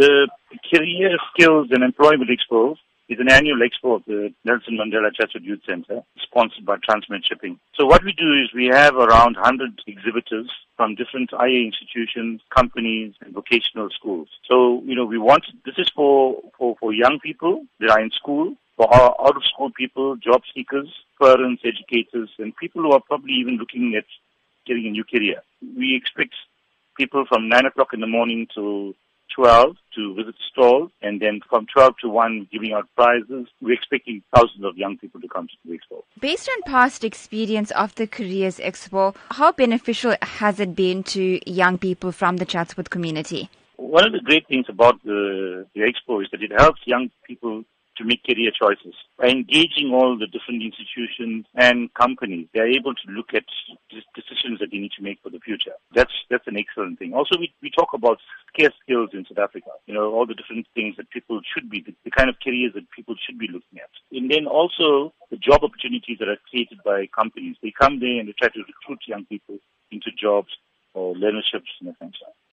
The Career Skills and Employment Expo is an annual expo of the Nelson Mandela Chatsworth Youth Center, sponsored by Transnet Shipping. So what we do is we have around 100 exhibitors from different IA institutions, companies, and vocational schools. So, you know, we want, this is for, for, for young people that are in school, for out of school people, job seekers, parents, educators, and people who are probably even looking at getting a new career. We expect people from 9 o'clock in the morning to 12 to visit stalls, and then from 12 to 1 giving out prizes. We're expecting thousands of young people to come to the expo. Based on past experience of the Careers Expo, how beneficial has it been to young people from the Chatsworth community? One of the great things about the, the expo is that it helps young people to make career choices. By engaging all the different institutions and companies, they are able to look at decisions that they need to make for the future. That's that's an excellent thing. Also, we, we talk about skills in South Africa. You know, all the different things that people should be, the, kind of careers that people should be looking at. And then also the job opportunities that are created by companies. They come there and they try to recruit young people into jobs or learnerships and things like